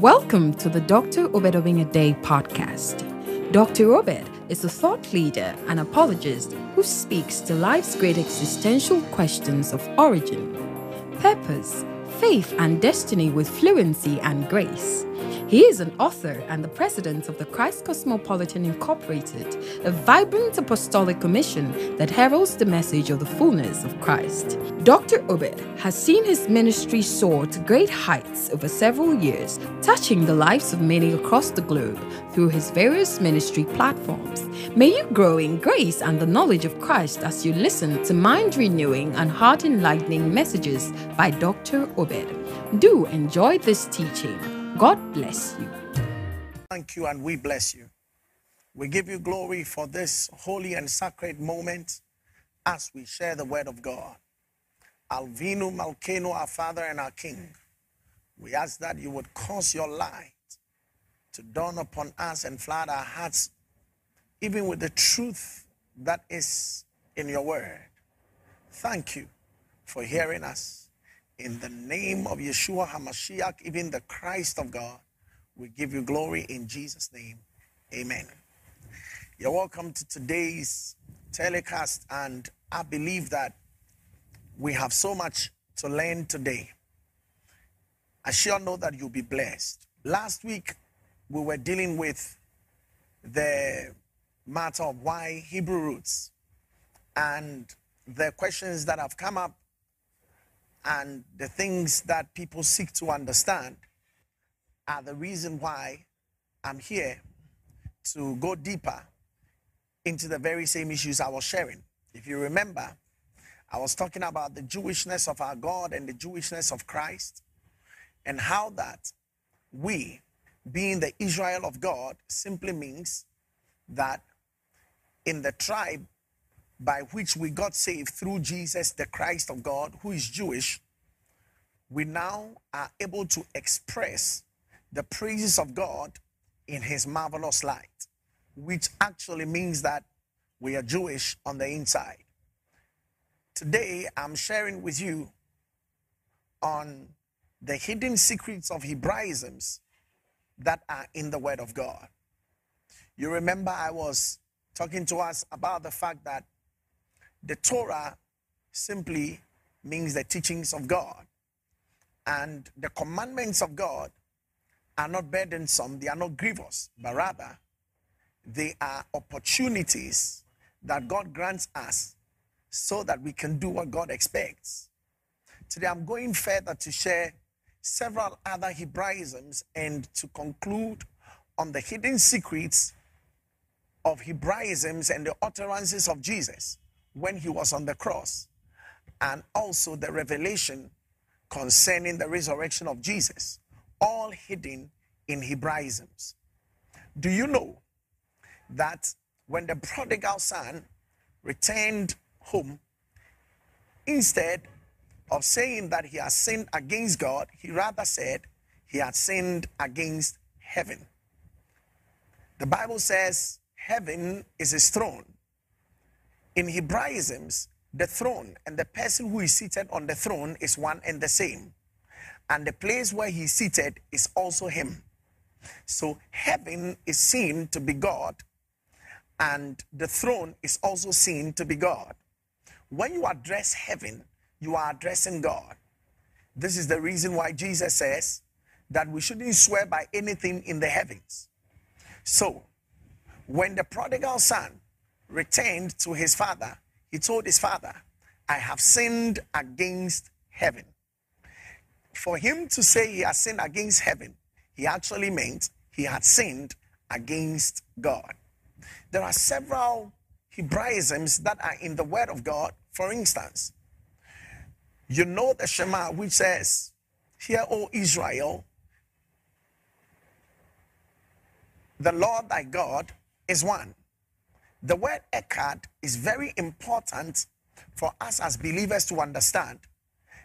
Welcome to the Dr. Obed Owing Day podcast. Dr. Obed is a thought leader and apologist who speaks to life's great existential questions of origin, purpose, faith, and destiny with fluency and grace. He is an author and the president of the Christ Cosmopolitan Incorporated, a vibrant apostolic commission that heralds the message of the fullness of Christ. Dr. Obed has seen his ministry soar to great heights over several years, touching the lives of many across the globe through his various ministry platforms. May you grow in grace and the knowledge of Christ as you listen to mind renewing and heart enlightening messages by Dr. Obed. Do enjoy this teaching. God bless you. Thank you, and we bless you. We give you glory for this holy and sacred moment as we share the word of God. Avinu Malkeinu, our Father and our King, we ask that you would cause your light to dawn upon us and flood our hearts, even with the truth that is in your word. Thank you for hearing us. In the name of Yeshua HaMashiach, even the Christ of God, we give you glory in Jesus' name. Amen. You're welcome to today's telecast, and I believe that we have so much to learn today. I sure know that you'll be blessed. Last week, we were dealing with the matter of why Hebrew roots and the questions that have come up and the things that people seek to understand are the reason why I'm here to go deeper into the very same issues I was sharing. If you remember, I was talking about the Jewishness of our God and the Jewishness of Christ, and how that we, being the Israel of God, simply means that in the tribe by which we got saved through Jesus, the Christ of God, who is Jewish, we now are able to express the praises of God in his marvelous light, which actually means that we are Jewish on the inside. Today, I'm sharing with you on the hidden secrets of Hebraisms that are in the Word of God. You remember I was talking to us about the fact that the Torah simply means the teachings of God. And the commandments of God are not burdensome, they are not grievous, but rather they are opportunities that God grants us so that we can do what God expects. Today, I'm going further to share several other Hebraisms and to conclude on the hidden secrets of Hebraisms and the utterances of Jesus when he was on the cross, and also the revelation concerning the resurrection of Jesus, all hidden in Hebraisms. Do you know that when the prodigal son returned home, instead of saying that he has sinned against God, he rather said he had sinned against heaven. The Bible says heaven is his throne in Hebraisms, the throne and the person who is seated on the throne is one and the same. And the place where he's seated is also him. So heaven is seen to be God, and the throne is also seen to be God. When you address heaven, you are addressing God. This is the reason why Jesus says that we shouldn't swear by anything in the heavens. So, when the prodigal son returned to his father, he told his father, I have sinned against heaven. For him to say he has sinned against heaven, he actually meant he had sinned against God. There are several Hebraisms that are in the Word of God. For instance, you know the Shema, which says, Hear, O Israel, the Lord thy God is one. The word echad is very important for us as believers to understand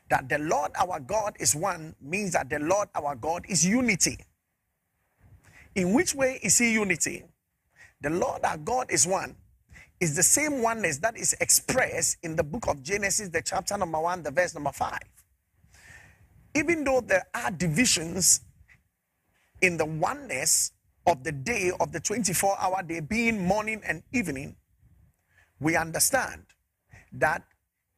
that the Lord our God is one means that the Lord our God is unity. In which way is he unity? The Lord our God is one is the same oneness that is expressed in the book of Genesis, the chapter number one, the verse number five. Even though there are divisions in the oneness of the day of the 24 hour day being morning and evening, we understand that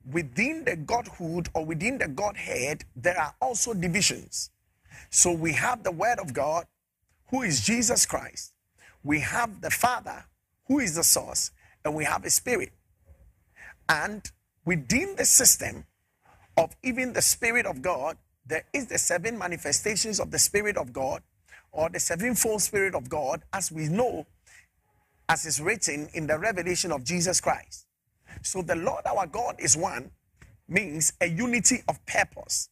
within the Godhood or within the Godhead, there are also divisions. So we have the Word of God, who is Jesus Christ. We have the Father, who is the source, and we have a Spirit. And within the system of even the Spirit of God, there is the seven manifestations of the Spirit of God or the sevenfold Spirit of God, as we know, as is written in the revelation of Jesus Christ. So the Lord our God is one, means a unity of purpose.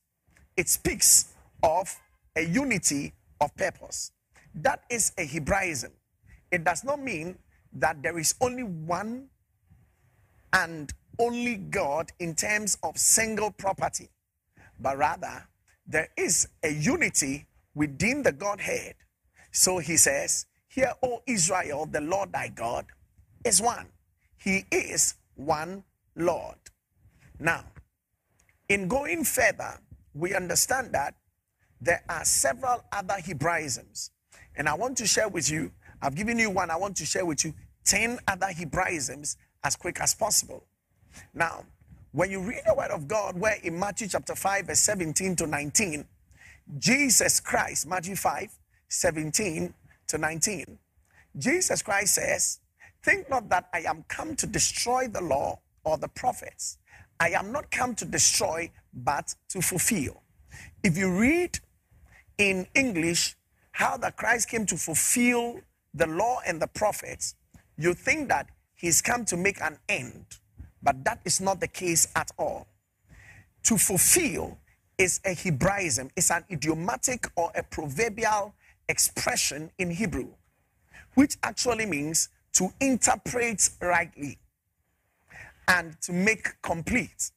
It speaks of a unity of purpose. That is a Hebraism. It does not mean that there is only one and only God in terms of single property, but rather there is a unity within the Godhead. So he says, Hear, O Israel, the Lord thy God is one. He is one Lord. Now, in going further, we understand that there are several other Hebraisms. And I want to share with you, I've given you one, I want to share with you 10 other Hebraisms as quick as possible. Now, when you read the word of God, where in Matthew chapter 5, verse 17 to 19, Jesus Christ, Matthew 5, 17 to 19, Jesus Christ says, Think not that I am come to destroy the law or the prophets. I am not come to destroy, but to fulfill. If you read in English how that Christ came to fulfill the law and the prophets, you think that he's come to make an end. But that is not the case at all. To fulfill is a Hebraism, it's an idiomatic or a proverbial expression in Hebrew, which actually means to interpret rightly and to make complete,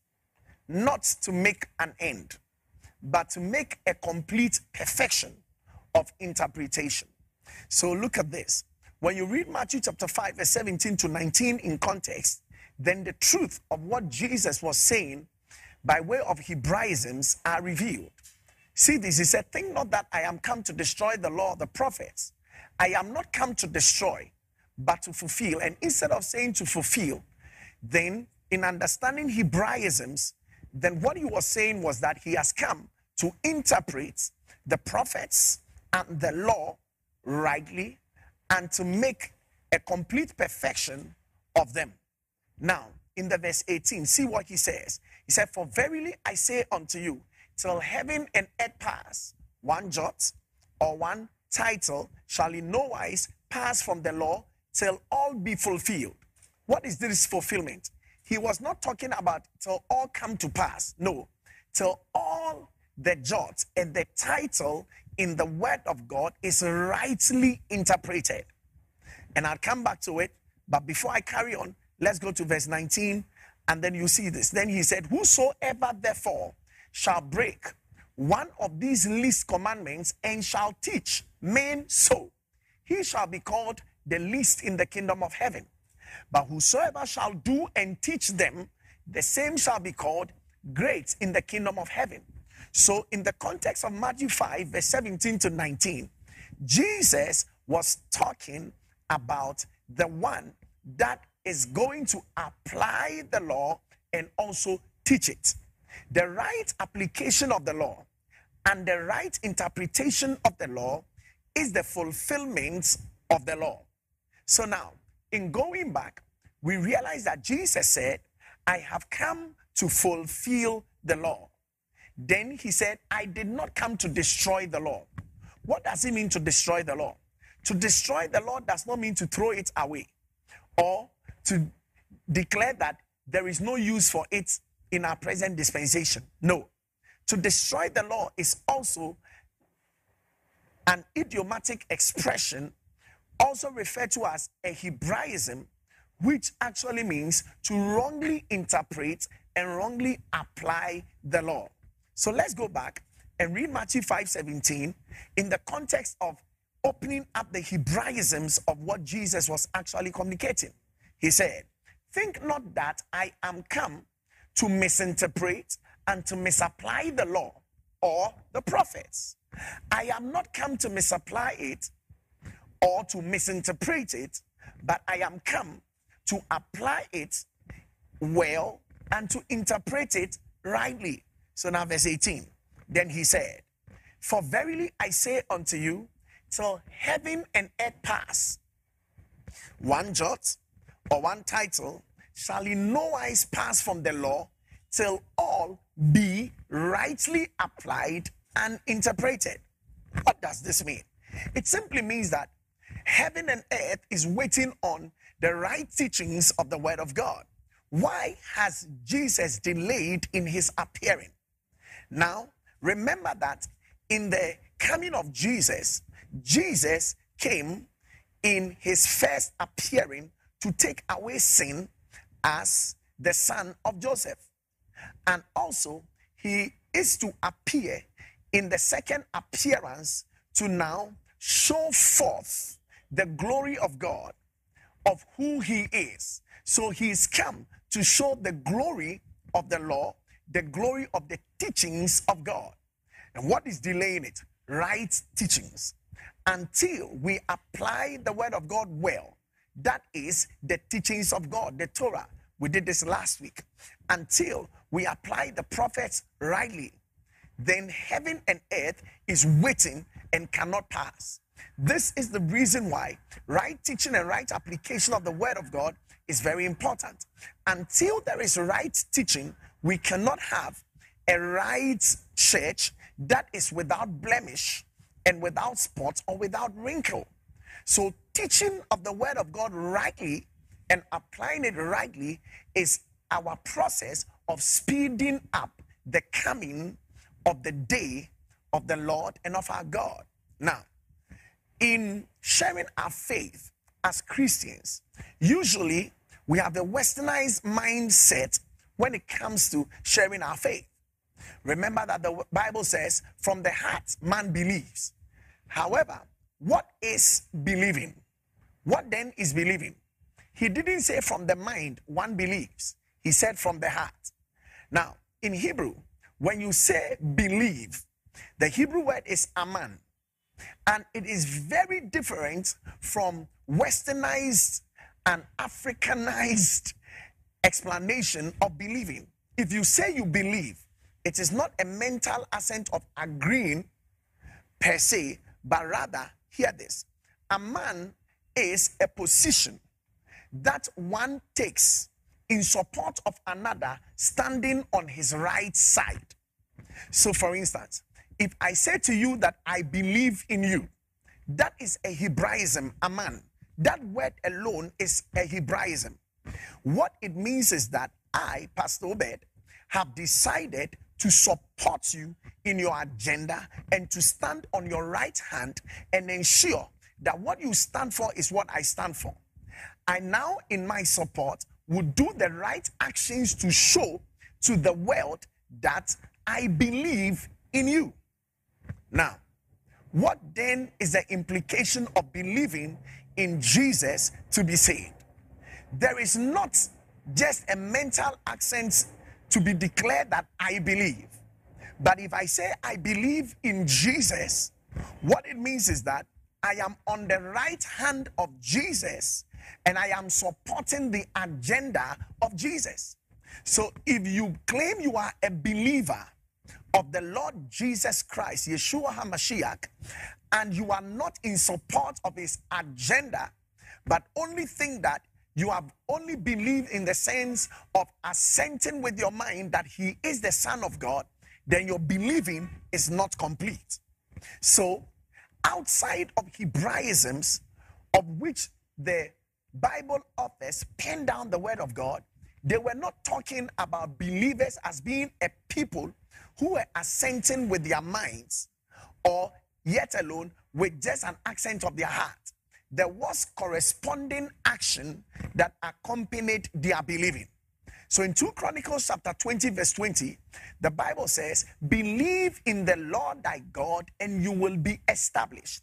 not to make an end, but to make a complete perfection of interpretation. So look at this. When you read Matthew chapter 5, verse 17 to 19 in context, then the truth of what Jesus was saying by way of Hebraisms are revealed. See this, he said, Think not that I am come to destroy the law of the prophets. I am not come to destroy, but to fulfill. And instead of saying to fulfill, then in understanding Hebraisms, then what he was saying was that he has come to interpret the prophets and the law rightly and to make a complete perfection of them. Now, in the verse 18, see what he says. He said, For verily I say unto you, till heaven and earth pass, one jot or one tittle shall in no wise pass from the law till all be fulfilled. What is this fulfillment? He was not talking about till all come to pass. No, till all the jot and the tittle in the word of God is rightly interpreted. And I'll come back to it. But before I carry on, let's go to verse 19 and then you see this. Then he said, Whosoever therefore shall break one of these least commandments and shall teach men so, he shall be called the least in the kingdom of heaven. But whosoever shall do and teach them, the same shall be called great in the kingdom of heaven. So, in the context of Matthew 5, verse 17 to 19, Jesus was talking about the one that is going to apply the law and also teach it. The right application of the law and the right interpretation of the law is the fulfillment of the law. So now, in going back, we realize that Jesus said, I have come to fulfill the law. Then he said, I did not come to destroy the law. What does it mean to destroy the law? To destroy the law does not mean to throw it away or to declare that there is no use for it in our present dispensation. No. To destroy the law is also an idiomatic expression, also referred to as a Hebraism, which actually means to wrongly interpret and wrongly apply the law. So let's go back and read Matthew 5 17 in the context of opening up the Hebraisms of what Jesus was actually communicating. He said, Think not that I am come to misinterpret and to misapply the law or the prophets. I am not come to misapply it or to misinterpret it, but I am come to apply it well and to interpret it rightly. So now, verse 18. Then he said, For verily I say unto you, till heaven and earth pass, one jot or one tittle shall in no wise pass from the law till all be rightly applied and interpreted. What does this mean? It simply means that heaven and earth is waiting on the right teachings of the word of God. Why has Jesus delayed in his appearing? Now, remember that in the coming of Jesus, Jesus came in his first appearing to take away sin as the son of Joseph. And also, he is to appear in the second appearance to now show forth the glory of God, of who he is. So he's come to show the glory of the law, the glory of the teachings of God. And what is delaying it? Right teachings. Until we apply the word of God well, that is the teachings of God, the Torah. We did this last week. Until we apply the prophets rightly, then heaven and earth is waiting and cannot pass. This is the reason why right teaching and right application of the word of God is very important. Until there is right teaching, we cannot have a right church that is without blemish and without spot or without wrinkle. So, teaching of the word of God rightly and applying it rightly is our process of speeding up the coming of the day of the Lord and of our God. Now, in sharing our faith as Christians, usually we have a westernized mindset when it comes to sharing our faith. Remember that the Bible says, from the heart, man believes. However, what is believing? What then is believing? He didn't say from the mind one believes, he said from the heart. Now, in Hebrew, when you say believe, the Hebrew word is aman, and it is very different from westernized and Africanized explanation of believing. If you say you believe, it is not a mental assent of agreeing per se, but rather, hear this aman is a position that one takes in support of another standing on his right side. So, for instance, if I say to you that I believe in you, that is a Hebraism, aman. That word alone is a Hebraism. What it means is that I, Pastor Obed, have decided to support you in your agenda and to stand on your right hand and ensure that what you stand for is what I stand for. I now, in my support, would do the right actions to show to the world that I believe in you. Now, what then is the implication of believing in Jesus to be saved? There is not just a mental accent to be declared that I believe. But if I say I believe in Jesus, what it means is that I am on the right hand of Jesus and I am supporting the agenda of Jesus. So if you claim you are a believer of the Lord Jesus Christ, Yeshua HaMashiach, and you are not in support of his agenda, but only think that you have only believed in the sense of assenting with your mind that he is the Son of God, then your believing is not complete. So, outside of Hebraisms, of which the Bible authors penned down the word of God, they were not talking about believers as being a people who were assenting with their minds or yet alone with just an accent of their heart. There was corresponding action that accompanied their believing. So in 2 Chronicles chapter 20, verse 20, the Bible says, Believe in the Lord thy God, and you will be established.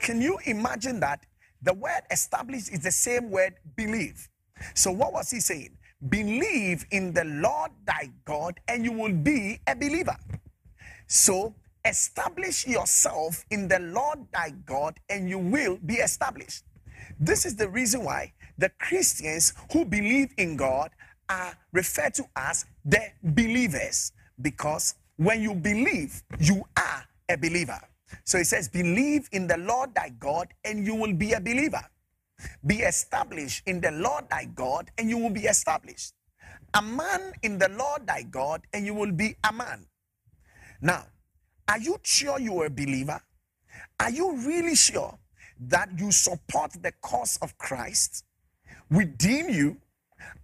Can you imagine that? The word established is the same word believe. So what was he saying? Believe in the Lord thy God, and you will be a believer. So establish yourself in the Lord thy God, and you will be established. This is the reason why the Christians who believe in God are referred to as the believers, because when you believe, you are a believer. So it says, Believe in the Lord thy God, and you will be a believer. Be established in the Lord thy God, and you will be established. A man in the Lord thy God, and you will be a man. Now, are you sure you are a believer? Are you really sure that you support the cause of Christ within you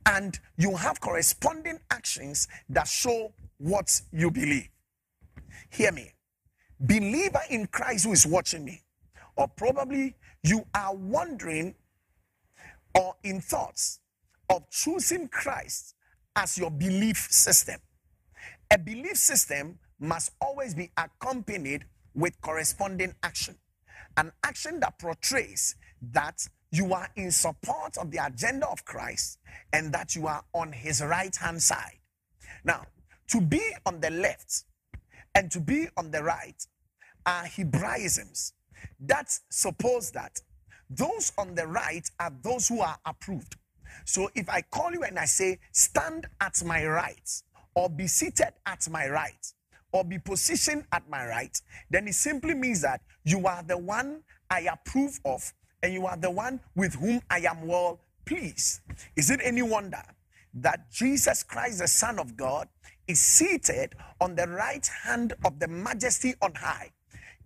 and you have corresponding actions that show what you believe? Hear me. Believer in Christ who is watching me, or probably you are wondering or in thoughts of choosing Christ as your belief system. A belief system must always be accompanied with corresponding action. An action that portrays that you are in support of the agenda of Christ and that you are on his right hand side. Now, to be on the left and to be on the right are Hebraisms that suppose that those on the right are those who are approved. So if I call you and I say, stand at my right or be seated at my right, or be positioned at my right, then it simply means that you are the one I approve of and you are the one with whom I am well pleased. Is it any wonder that Jesus Christ, the Son of God, is seated on the right hand of the majesty on high?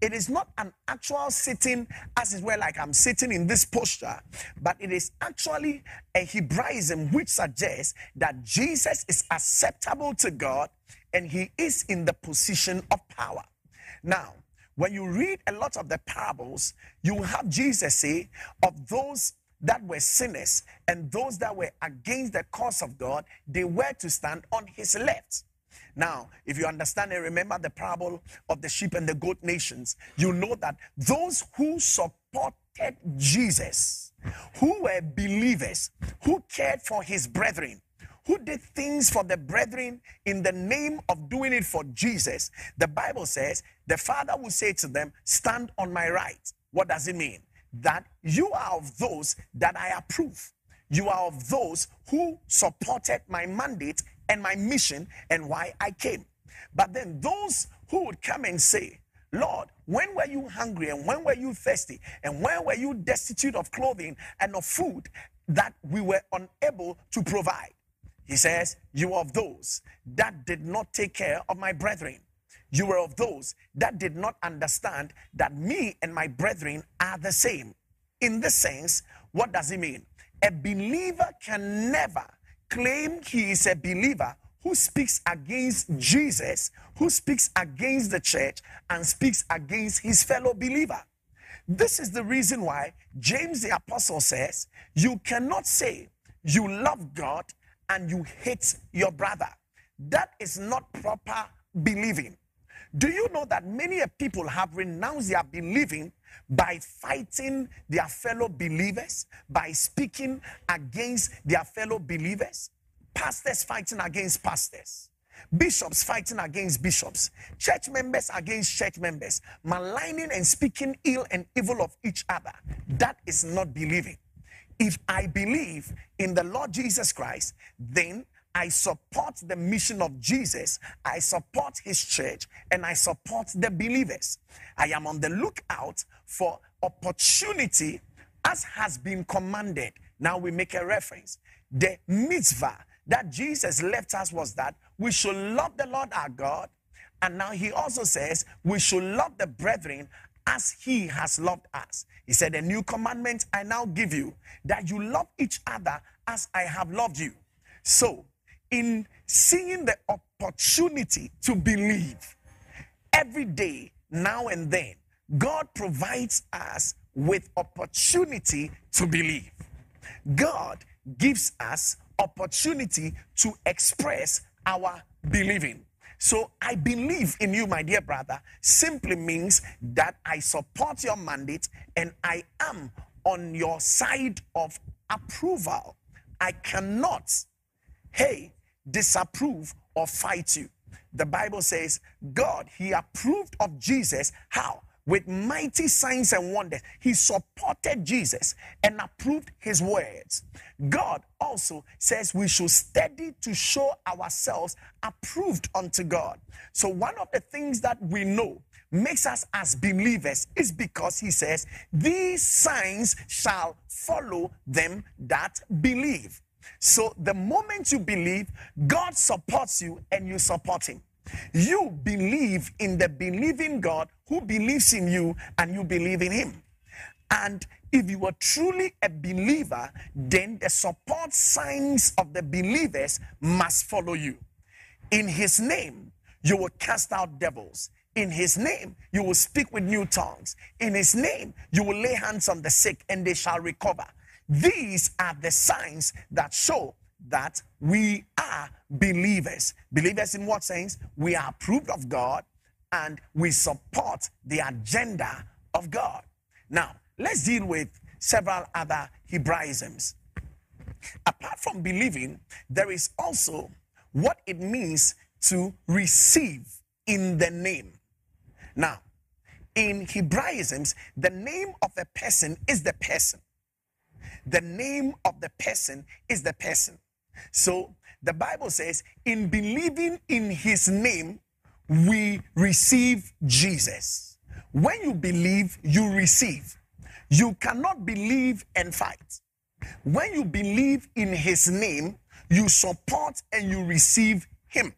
It is not an actual sitting as is where like I'm sitting in this posture, but it is actually a Hebraism which suggests that Jesus is acceptable to God and he is in the position of power. Now, when you read a lot of the parables, you have Jesus say, of those that were sinners and those that were against the cause of God, they were to stand on his left. Now, if you understand and remember the parable of the sheep and the goat nations, you know that those who supported Jesus, who were believers, who cared for his brethren, who did things for the brethren in the name of doing it for Jesus, the Bible says the Father will say to them, Stand on my right. What does it mean? That you are of those that I approve. You are of those who supported my mandate and my mission and why I came. But then those who would come and say, Lord, when were you hungry and when were you thirsty and when were you destitute of clothing and of food that we were unable to provide? He says, You are of those that did not take care of my brethren. You were of those that did not understand that me and my brethren are the same. In this sense, what does it mean? A believer can never claim he is a believer who speaks against Jesus, who speaks against the church, and speaks against his fellow believer. This is the reason why James the Apostle says, You cannot say you love God and you hate your brother. That is not proper believing. Do you know that many people have renounced their believing by fighting their fellow believers, by speaking against their fellow believers? Pastors fighting against pastors, bishops fighting against bishops, church members against church members, maligning and speaking ill and evil of each other. That is not believing. If I believe in the Lord Jesus Christ, then I support the mission of Jesus, I support his church, and I support the believers. I am on the lookout for opportunity as has been commanded. Now we make a reference. The mitzvah that Jesus left us was that we should love the Lord our God. And now he also says we should love the brethren as he has loved us. He said, A new commandment I now give you that you love each other as I have loved you. So, in seeing the opportunity to believe every day, now and then, God provides us with opportunity to believe. God gives us opportunity to express our believing. So I believe in you, my dear brother, simply means that I support your mandate and I am on your side of approval. I cannot, hey, disapprove or fight you. the Bible says, God, He approved of Jesus. How? With mighty signs and wonders. He supported Jesus and approved His words. God also says we should study to show ourselves approved unto God. So, one of the things that we know makes us as believers is because He says, These signs shall follow them that believe. So the moment you believe, God supports you and you support Him. You believe in the believing God who believes in you and you believe in Him. And if you are truly a believer, then the support signs of the believers must follow you. In His name, you will cast out devils. In his name, you will speak with new tongues. In his name, you will lay hands on the sick and they shall recover. These are the signs that show that we are believers. Believers in what sense? We are approved of God and we support the agenda of God. Now, let's deal with several other Hebraisms. Apart from believing, there is also what it means to receive in the name. Now, in Hebraisms, the name of a person is the person the name of the person is the person. So the Bible says, in believing in his name, we receive Jesus. When you believe, you receive. You cannot believe and fight. When you believe in his name, you support and you receive him.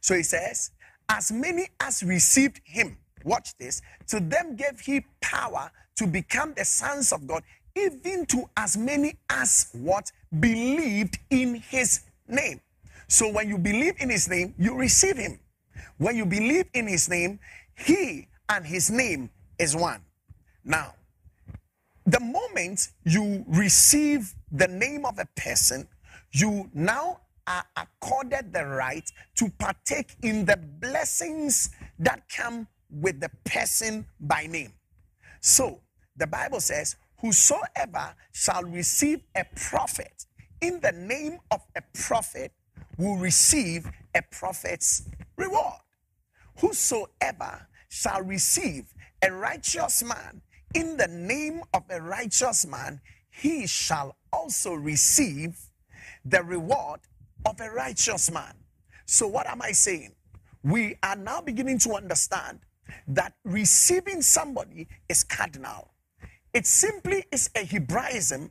So he says, as many as received him, watch this, to them gave he power to become the sons of God, even to as many as what believed in his name. So when you believe in his name, you receive him. When you believe in his name, he and his name is one. Now, the moment you receive the name of a person, you now are accorded the right to partake in the blessings that come with the person by name. So, the Bible says, Whosoever shall receive a prophet in the name of a prophet will receive a prophet's reward. Whosoever shall receive a righteous man in the name of a righteous man, he shall also receive the reward of a righteous man. So, what am I saying? We are now beginning to understand that receiving somebody is cardinal. It simply is a Hebraism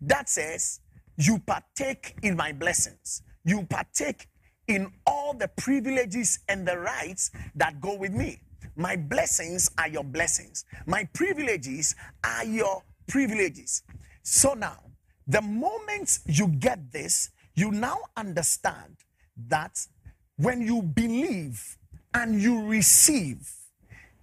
that says, You partake in my blessings. You partake in all the privileges and the rights that go with me. My blessings are your blessings. My privileges are your privileges. So now, the moment you get this, you now understand that when you believe and you receive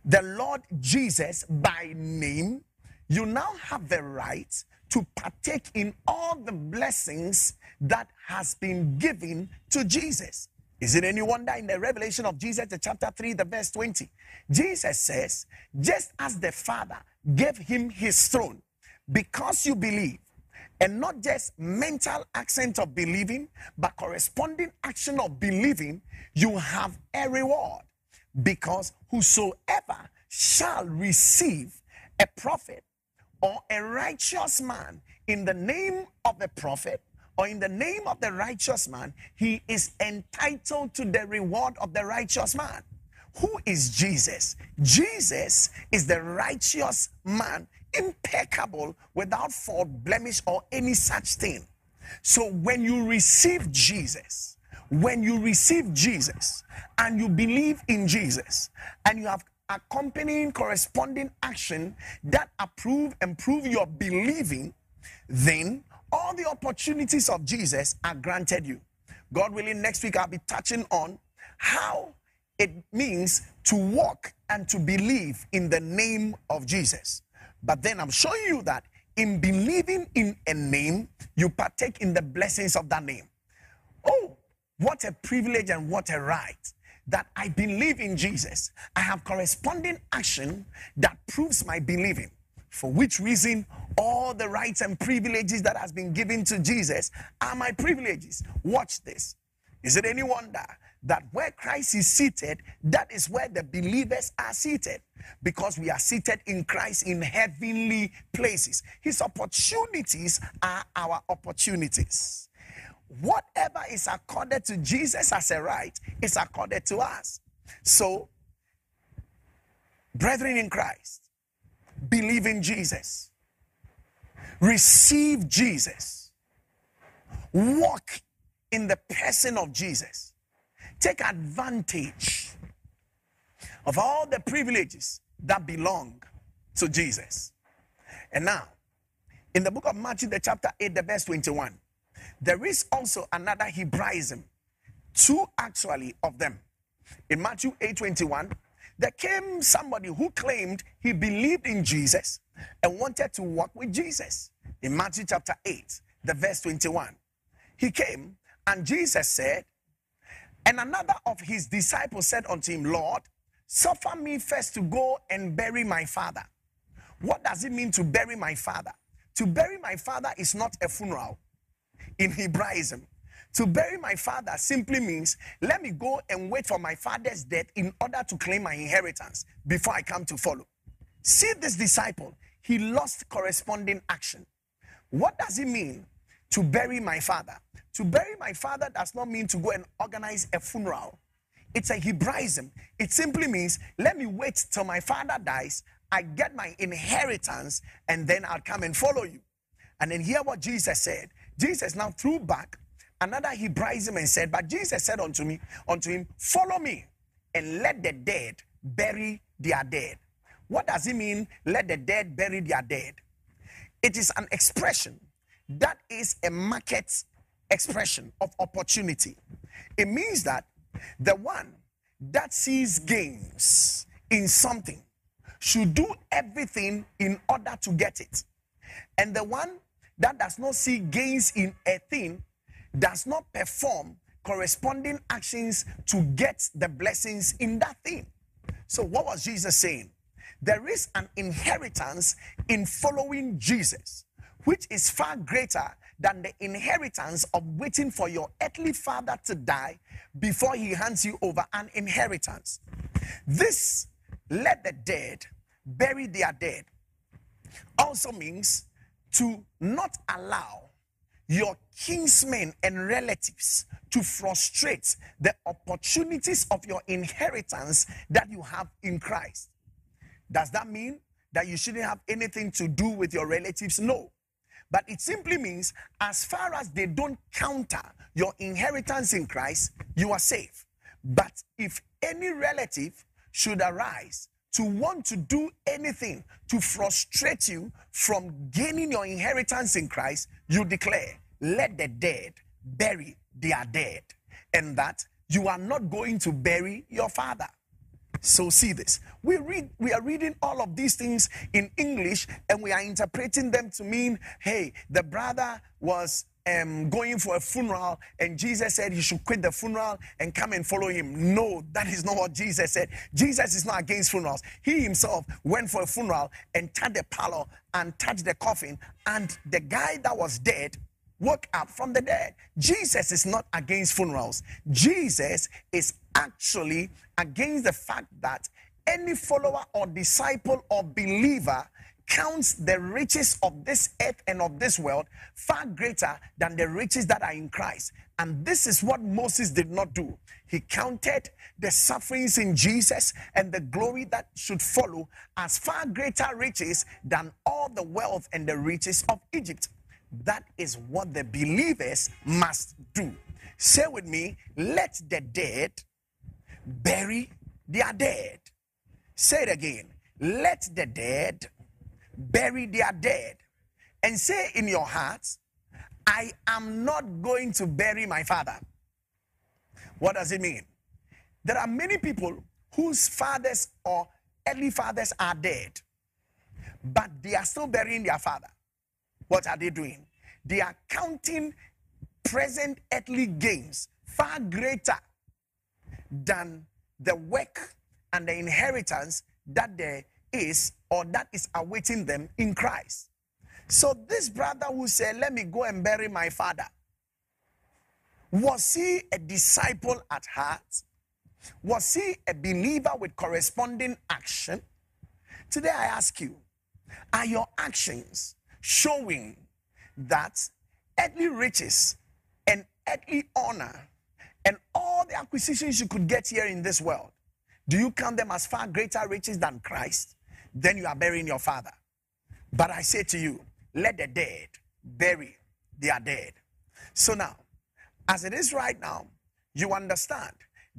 the Lord Jesus by name, you now have the right to partake in all the blessings that has been given to Jesus. Is it any wonder in the revelation of Jesus, the chapter 3, the verse 20? Jesus says, just as the Father gave him his throne, because you believe, and not just mental accent of believing, but corresponding action of believing, you have a reward. Because whosoever shall receive a prophet or a righteous man in the name of the prophet or in the name of the righteous man, he is entitled to the reward of the righteous man. Who is Jesus? Jesus is the righteous man, impeccable, without fault, blemish, or any such thing. So when you receive Jesus, when you receive Jesus and you believe in Jesus and you have accompanying corresponding action that approve and prove your believing, then all the opportunities of Jesus are granted you. God willing, next week I'll be touching on how it means to walk and to believe in the name of Jesus. But then I'm showing you that in believing in a name, you partake in the blessings of that name. Oh, what a privilege and what a right that I believe in Jesus, I have corresponding action that proves my believing. For which reason, all the rights and privileges that has been given to Jesus are my privileges. Watch this. Is it any wonder that where Christ is seated, that is where the believers are seated because we are seated in Christ in heavenly places. His opportunities are our opportunities. Whatever is accorded to Jesus as a right is accorded to us. So, brethren in Christ, believe in Jesus, receive Jesus, walk in the person of Jesus, take advantage of all the privileges that belong to Jesus. And now, in the book of Matthew, the chapter 8, the verse 21, there is also another Hebraism, two actually of them. In Matthew 8 21, there came somebody who claimed he believed in Jesus and wanted to walk with Jesus. In Matthew chapter 8, the verse 21, he came and Jesus said, and another of his disciples said unto him, Lord, suffer me first to go and bury my father. What does it mean to bury my father? To bury my father is not a funeral in Hebraism. To bury my father simply means let me go and wait for my father's death in order to claim my inheritance before I come to follow. See this disciple, he lost corresponding action. What does it mean to bury my father? To bury my father does not mean to go and organize a funeral. It's a Hebraism. It simply means let me wait till my father dies, I get my inheritance, and then I'll come and follow you. And then hear what Jesus said. Jesus now threw back another Hebraism and said, But Jesus said unto me, unto him, Follow me and let the dead bury their dead. What does it mean, let the dead bury their dead? It is an expression that is a market expression of opportunity. It means that the one that sees gains in something should do everything in order to get it. And the one that does not see gains in a thing does not perform corresponding actions to get the blessings in that thing. So, what was Jesus saying? There is an inheritance in following Jesus, which is far greater than the inheritance of waiting for your earthly father to die before he hands you over an inheritance. This, let the dead bury their dead, also means to not allow your kinsmen and relatives to frustrate the opportunities of your inheritance that you have in Christ. Does that mean that you shouldn't have anything to do with your relatives? No. But it simply means as far as they don't counter your inheritance in Christ, you are safe. But if any relative should arise to want to do anything to frustrate you from gaining your inheritance in Christ, you declare, let the dead bury their dead. And that you are not going to bury your father. So see this. We read we are reading all of these things in English and we are interpreting them to mean, hey, the brother was um, going for a funeral, and Jesus said he should quit the funeral and come and follow him. No, that is not what Jesus said. Jesus is not against funerals. He himself went for a funeral and touched the parlor and touched the coffin, and the guy that was dead woke up from the dead. Jesus is not against funerals. Jesus is actually against the fact that any follower or disciple or believer counts the riches of this earth and of this world far greater than the riches that are in Christ. And this is what Moses did not do. He counted the sufferings in Jesus and the glory that should follow as far greater riches than all the wealth and the riches of Egypt. That is what the believers must do. Say with me, let the dead bury their dead. Say it again. Let the dead bury their dead, and say in your hearts, I am not going to bury my father. What does it mean? There are many people whose fathers or early fathers are dead, but they are still burying their father. What are they doing? They are counting present earthly gains far greater than the work and the inheritance that there is or that is awaiting them in Christ. So, this brother who said, Let me go and bury my father, Was he a disciple at heart? Was he a believer with corresponding action? Today I ask you, are your actions showing that earthly riches and earthly honor and all the acquisitions you could get here in this world, do you count them as far greater riches than Christ? Then you are burying your father. But I say to you, let the dead bury their dead. So now, as it is right now, you understand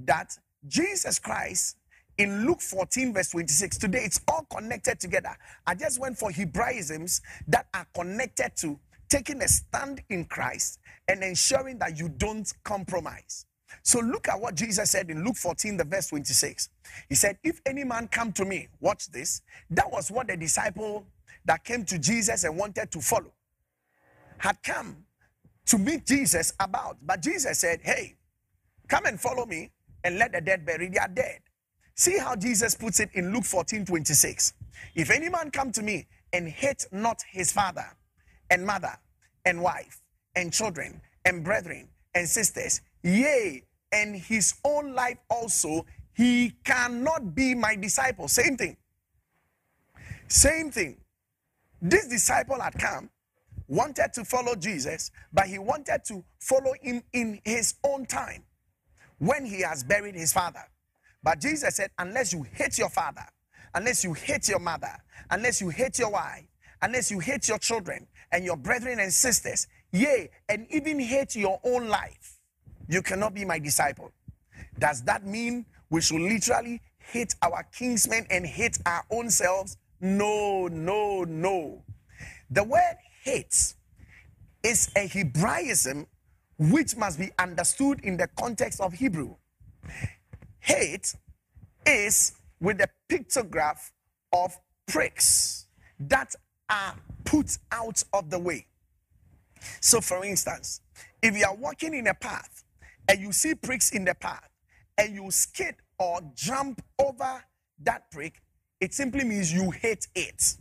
that Jesus Christ in Luke 14, verse 26, today it's all connected together. I just went for Hebraisms that are connected to taking a stand in Christ and ensuring that you don't compromise. So look at what Jesus said in Luke 14, the verse 26. He said, If any man come to me, watch this. That was what the disciple that came to Jesus and wanted to follow had come to meet Jesus about. But Jesus said, Hey, come and follow me and let the dead bury their dead. See how Jesus puts it in Luke 14, 26. If any man come to me and hate not his father and mother and wife and children and brethren and sisters, yea, and his own life also, he cannot be my disciple. Same thing. Same thing. This disciple had come, wanted to follow Jesus, but he wanted to follow him in his own time when he has buried his father. But Jesus said, unless you hate your father, unless you hate your mother, unless you hate your wife, unless you hate your children and your brethren and sisters, yea, and even hate your own life, you cannot be my disciple. Does that mean we should literally hate our kinsmen and hate our own selves? No, no, no. The word hate is a Hebraism which must be understood in the context of Hebrew. Hate is with the pictograph of pricks that are put out of the way. So, for instance, if you are walking in a path and you see pricks in the path and you skid or jump over that prick, it simply means you hate it.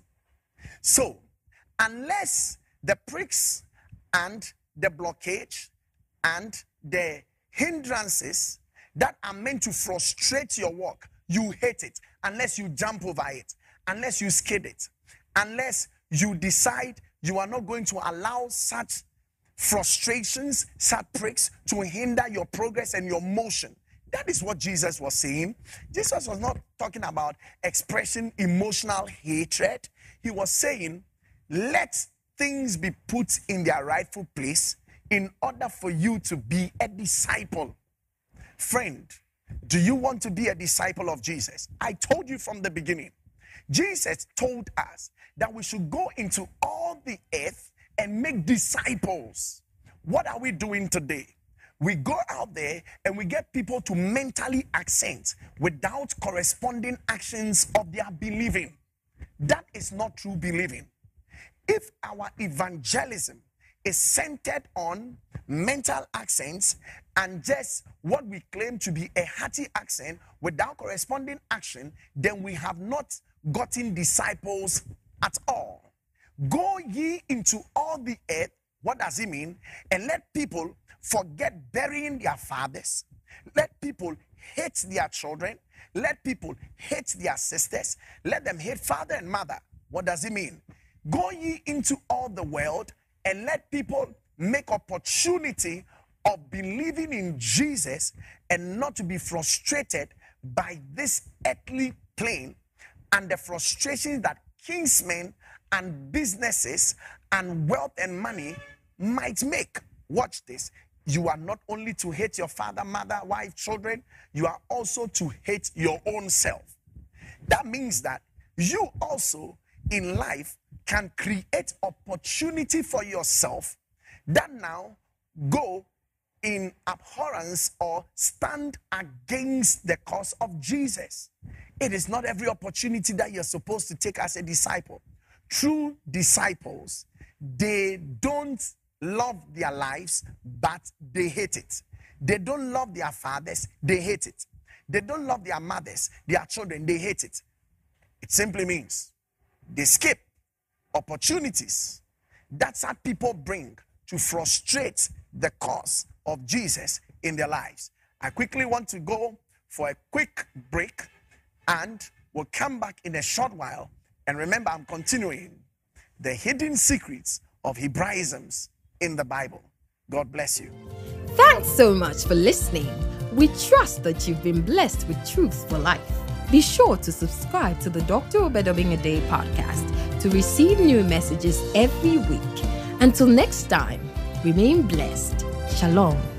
So, unless the pricks and the blockage and the hindrances that are meant to frustrate your work, you hate it. Unless you jump over it, unless you skid it, unless you decide you are not going to allow such frustrations, such pricks to hinder your progress and your motion. That is what Jesus was saying. Jesus was not talking about expressing emotional hatred. He was saying, let things be put in their rightful place in order for you to be a disciple. Friend, do you want to be a disciple of Jesus? I told you from the beginning. Jesus told us that we should go into all the earth and make disciples. What are we doing today? We go out there and we get people to mentally accent without corresponding actions of their believing. That is not true believing. If our evangelism is centered on mental accents and just what we claim to be a hearty accent without corresponding action, then we have not gotten disciples at all. Go ye into all the earth. What does it mean? And let people forget burying their fathers. Let people hate their children. Let people hate their sisters. Let them hate father and mother. What does it mean? Go ye into all the world and let people make opportunity of believing in Jesus and not to be frustrated by this earthly plane and the frustrations that kingsmen and businesses and wealth and money might make. Watch this. You are not only to hate your father, mother, wife, children, you are also to hate your own self. That means that you also in life can create opportunity for yourself that now go in abhorrence or stand against the cause of Jesus. It is not every opportunity that you're supposed to take as a disciple. True disciples, they don't love their lives, but they hate it. They don't love their fathers, they hate it. They don't love their mothers, their children, they hate it. It simply means they skip opportunities. That's what people bring to frustrate the cause of Jesus in their lives. I quickly want to go for a quick break and we'll come back in a short while. And remember, I'm continuing the hidden secrets of Hebraisms in the Bible. God bless you. Thanks so much for listening. We trust that you've been blessed with truth for life. Be sure to subscribe to the Dr. Obed Obeng-Addae podcast to receive new messages every week. Until next time, remain blessed. Shalom.